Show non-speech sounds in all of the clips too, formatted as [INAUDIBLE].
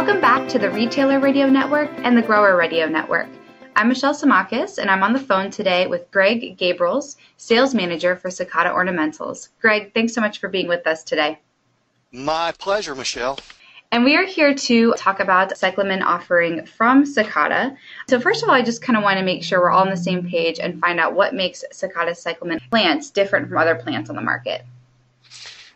Welcome back to the Retailer Radio Network and the Grower Radio Network. I'm Michelle Samakis, and I'm on the phone today with Greg Gabrels, Sales Manager for Sakata Ornamentals. Greg, thanks so much for being with us today. My pleasure, Michelle. And we are here to talk about cyclamen offering from Sakata. So first of all, I just kind of want to make sure we're all on the same page and find out what makes Sakata cyclamen plants different from other plants on the market.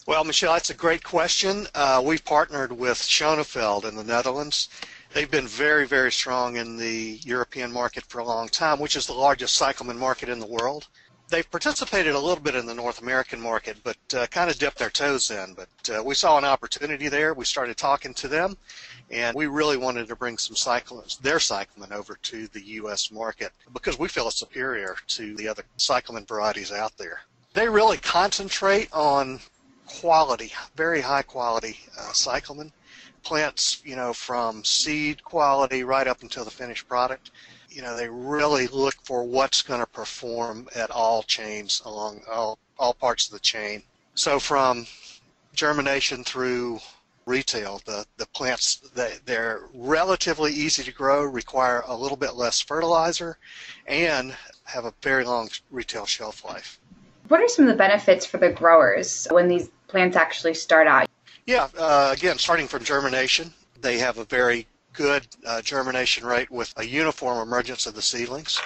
Well, Michelle, that's a great question. Uh, we've partnered with Schoneveld in the Netherlands. They've been very, very strong in the European market for a long time, which is the largest cyclamen market in the world. They've participated a little bit in the North American market, but uh, kind of dipped their toes in. But uh, we saw an opportunity there. We started talking to them, and we really wanted to bring some cyclamens, their cyclamen, over to the U.S. market because we feel it's superior to the other cyclamen varieties out there. They really concentrate on quality, very high quality uh, cyclamen plants, you know, from seed quality right up until the finished product. You know, they really look for what's going to perform at all chains along all, all parts of the chain. So from germination through retail, the, the plants, they, they're relatively easy to grow, require a little bit less fertilizer, and have a very long retail shelf life. What are some of the benefits for the growers when these plants actually start out? Yeah, uh, again, starting from germination, they have a very good uh, germination rate with a uniform emergence of the seedlings.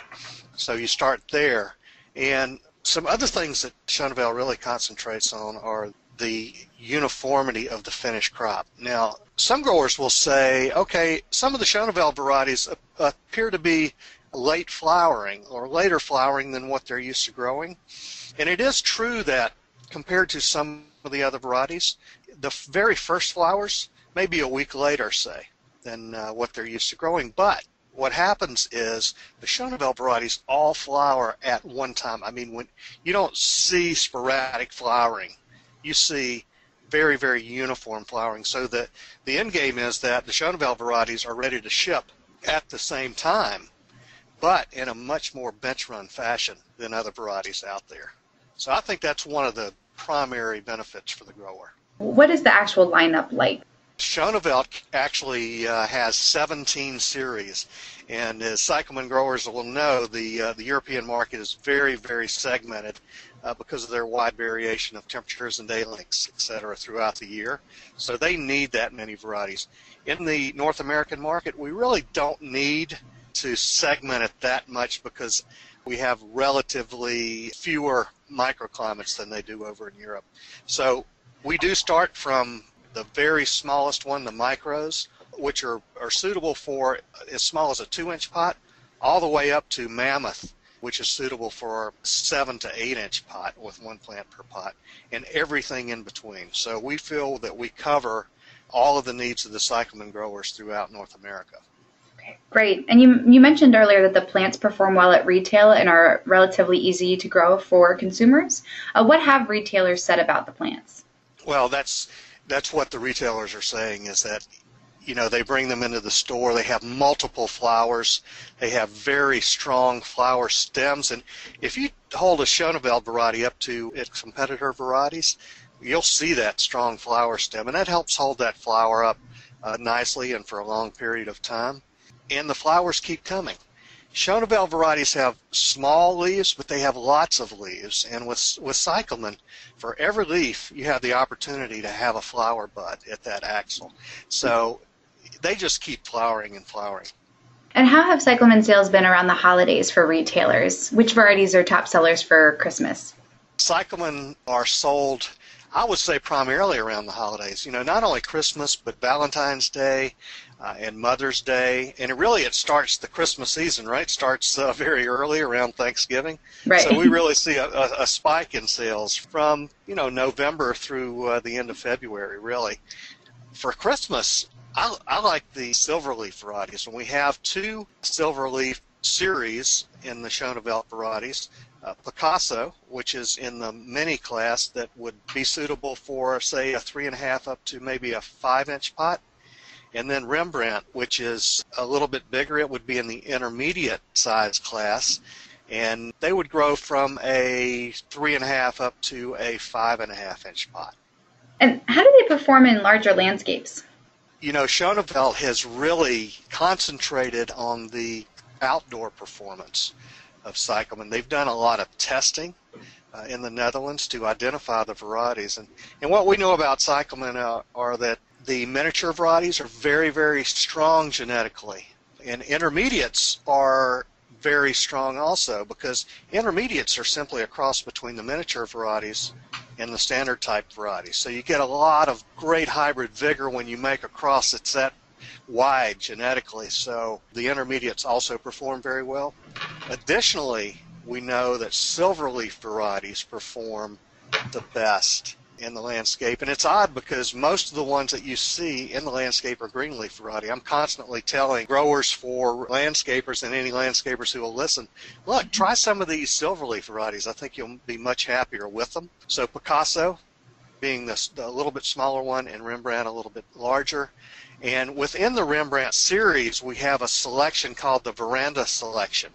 So you start there. And some other things that Schoneveld really concentrates on are the uniformity of the finished crop. Now, some growers will say, okay, some of the Schoneveld varieties appear to be late flowering or later flowering than what they're used to growing. And it is true that compared to some of the other varieties, the very first flowers may be a week later, say, than uh, what they're used to growing. But what happens is the Schoneveld varieties all flower at one time. I mean, when you don't see sporadic flowering, you see very, very uniform flowering. So the, the end game is that the Schoneveld varieties are ready to ship at the same time, but in a much more bench run fashion than other varieties out there. So I think that's one of the primary benefits for the grower. What is the actual lineup like? Schoneveld actually uh, has 17 series, and as cyclamen growers will know, the uh, the European market is very, very segmented uh, because of their wide variation of temperatures and day lengths, et cetera, throughout the year. So they need that many varieties. In the North American market, we really don't need to segment it that much because we have relatively fewer microclimates than they do over in Europe. So we do start from the very smallest one, the micros, which are, are suitable for as small as a two inch pot, all the way up to mammoth, which is suitable for seven to eight inch pot with one plant per pot, and everything in between. So we feel that we cover all of the needs of the cyclamen growers throughout North America. Great. And you, you mentioned earlier that the plants perform well at retail and are relatively easy to grow for consumers. Uh, what have retailers said about the plants? Well, that's that's what the retailers are saying is that you know they bring them into the store they have multiple flowers they have very strong flower stems and if you hold a Schoneveld variety up to its competitor varieties you'll see that strong flower stem and that helps hold that flower up uh, nicely and for a long period of time and the flowers keep coming. Schoneveld varieties have small leaves, but they have lots of leaves. And with with cyclamen, for every leaf, you have the opportunity to have a flower bud at that axil. So they just keep flowering and flowering. And how have cyclamen sales been around the holidays for retailers? Which varieties are top sellers for Christmas? Cyclamen are sold I would say primarily around the holidays. You know, not only Christmas, but Valentine's Day uh, and Mother's Day, and it really it starts the Christmas season, right? Starts uh, [LAUGHS] very early around Thanksgiving. Right. So we really see a, a, a spike in sales from you know November through uh, the end of February, really. For Christmas, I, I like the silverleaf varieties, and we have two silverleaf series in the Schoneveld varieties uh, Picasso, which is in the mini class that would be suitable for, say, a three and a half up to maybe a five inch pot. And then Rembrandt, which is a little bit bigger, it would be in the intermediate size class. And they would grow from a three and a half up to a five and a half inch pot. And how do they perform in larger landscapes? you know, Schoneveld has really concentrated on the outdoor performance of cyclamen. They've done a lot of testing uh, in the Netherlands to identify the varieties. And, and what we know about cyclamen uh, are that the miniature varieties are very, very strong genetically. And intermediates are very strong also because intermediates are simply a cross between the miniature varieties and the standard type varieties. So you get a lot of great hybrid vigor when you make a cross that's that wide genetically. So the intermediates also perform very well. Additionally, we know that silverleaf varieties perform the best in the landscape. And it's odd because most of the ones that you see in the landscape are greenleaf variety. I'm constantly telling growers for landscapers and any landscapers who will listen, look, try some of these silverleaf varieties. I think you'll be much happier with them. So Picasso being the, the little bit smaller one and Rembrandt a little bit larger. And within the Rembrandt series, we have a selection called the Veranda Selection.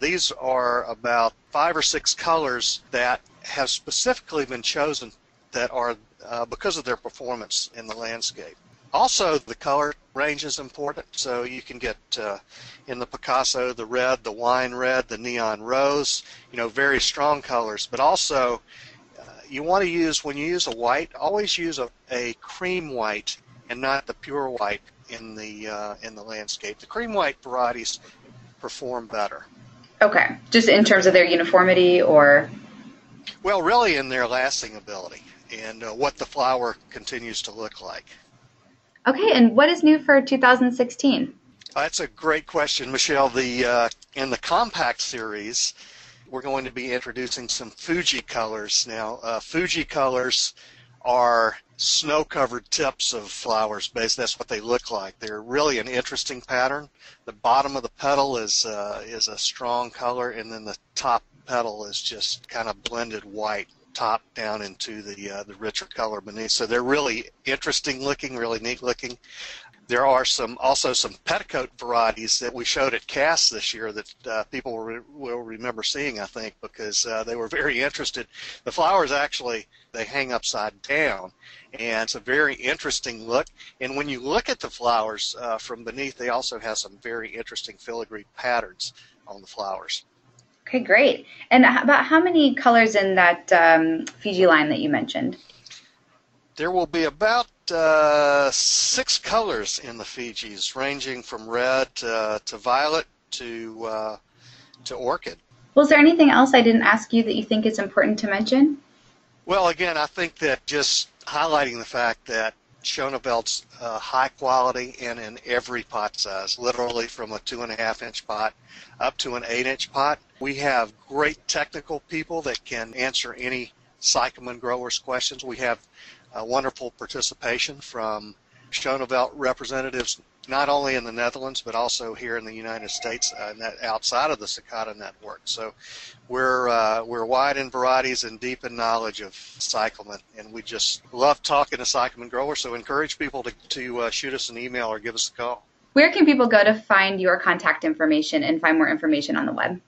These are about five or six colors that have specifically been chosen that are uh, because of their performance in the landscape. Also, the color range is important. So you can get uh, in the Picasso the red, the wine red, the neon rose, you know, very strong colors. But also, uh, you want to use, when you use a white, always use a, a cream white and not the pure white in the, uh, in the landscape. The cream white varieties perform better. Okay, just in terms of their uniformity or? Well, really in their lasting ability and uh, what the flower continues to look like. Okay, and what is new for 2016? That's a great question, Michelle. The uh, in the compact series, we're going to be introducing some Fuji colors. Now, uh, Fuji colors are snow-covered tips of flowers. Basically, that's what they look like. They're really an interesting pattern. The bottom of the petal is uh, is a strong color, and then the top petal is just kind of blended white top down into the uh, the richer color beneath. So they're really interesting looking, really neat looking. There are some also some petticoat varieties that we showed at CAST this year that uh, people will, re- will remember seeing, I think, because uh, they were very interested. The flowers actually they hang upside down, and it's a very interesting look. And when you look at the flowers uh, from beneath, they also have some very interesting filigree patterns on the flowers. Okay, great. And about how many colors in that um, Fiji line that you mentioned? There will be about uh, six colors in the Fijis, ranging from red to, to violet to uh, to orchid. Was there anything else I didn't ask you that you think is important to mention? Well, again, I think that just highlighting the fact that Schoneveld's uh, high quality and in every pot size, literally from a two and a half inch pot up to an eight inch pot. We have great technical people that can answer any cyclamen growers questions. We have wonderful participation from Schoneveld representatives not only in the Netherlands but also here in the United States uh, outside of the Sakata network. So we're uh, we're wide in varieties and deep in knowledge of cyclamen, and we just love talking to cyclamen growers. So encourage people to to uh, shoot us an email or give us a call. Where can people go to find your contact information and find more information on the web?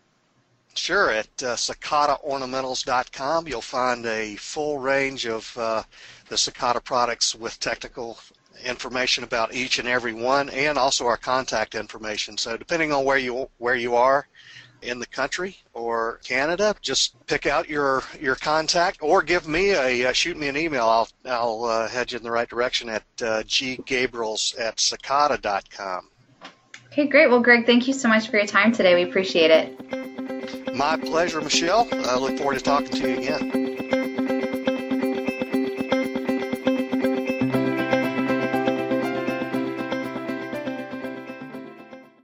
Sure, at uh, sakataornamentals.com you'll find a full range of uh, the Sakata products with technical information about each and every one, and also our contact information. So depending on where you where you are in the country or Canada, just pick out your your contact or give me a uh, shoot me an email. I'll I'll uh, head you in the right direction at uh, ggabrels at sakata.com. Okay, great. Well, Greg, thank you so much for your time today. We appreciate it. My pleasure, Michelle. I look forward to talking to you again.